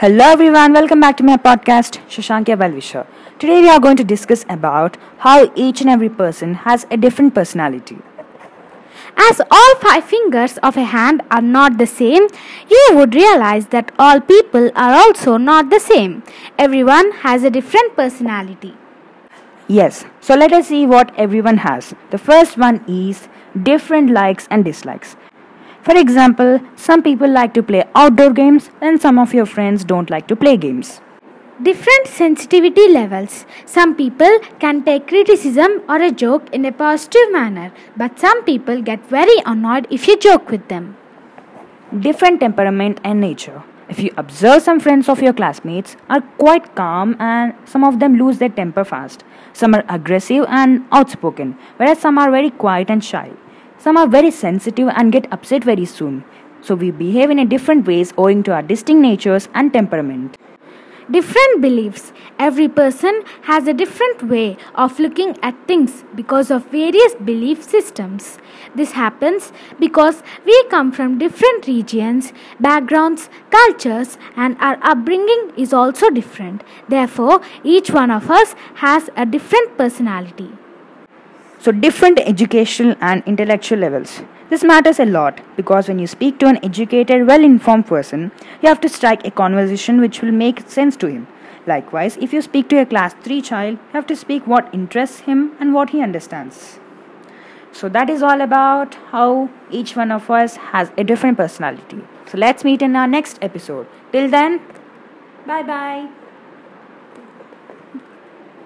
Hello everyone, welcome back to my podcast Shashankya Balvisha. Today we are going to discuss about how each and every person has a different personality. As all five fingers of a hand are not the same, you would realize that all people are also not the same. Everyone has a different personality. Yes, so let us see what everyone has. The first one is different likes and dislikes. For example, some people like to play outdoor games and some of your friends don't like to play games. Different sensitivity levels. Some people can take criticism or a joke in a positive manner, but some people get very annoyed if you joke with them. Different temperament and nature. If you observe some friends of your classmates are quite calm and some of them lose their temper fast. Some are aggressive and outspoken, whereas some are very quiet and shy. Some are very sensitive and get upset very soon. So we behave in a different ways owing to our distinct natures and temperament. Different beliefs. Every person has a different way of looking at things because of various belief systems. This happens because we come from different regions, backgrounds, cultures, and our upbringing is also different. Therefore, each one of us has a different personality. So, different educational and intellectual levels. This matters a lot because when you speak to an educated, well informed person, you have to strike a conversation which will make sense to him. Likewise, if you speak to a class 3 child, you have to speak what interests him and what he understands. So, that is all about how each one of us has a different personality. So, let's meet in our next episode. Till then, bye bye.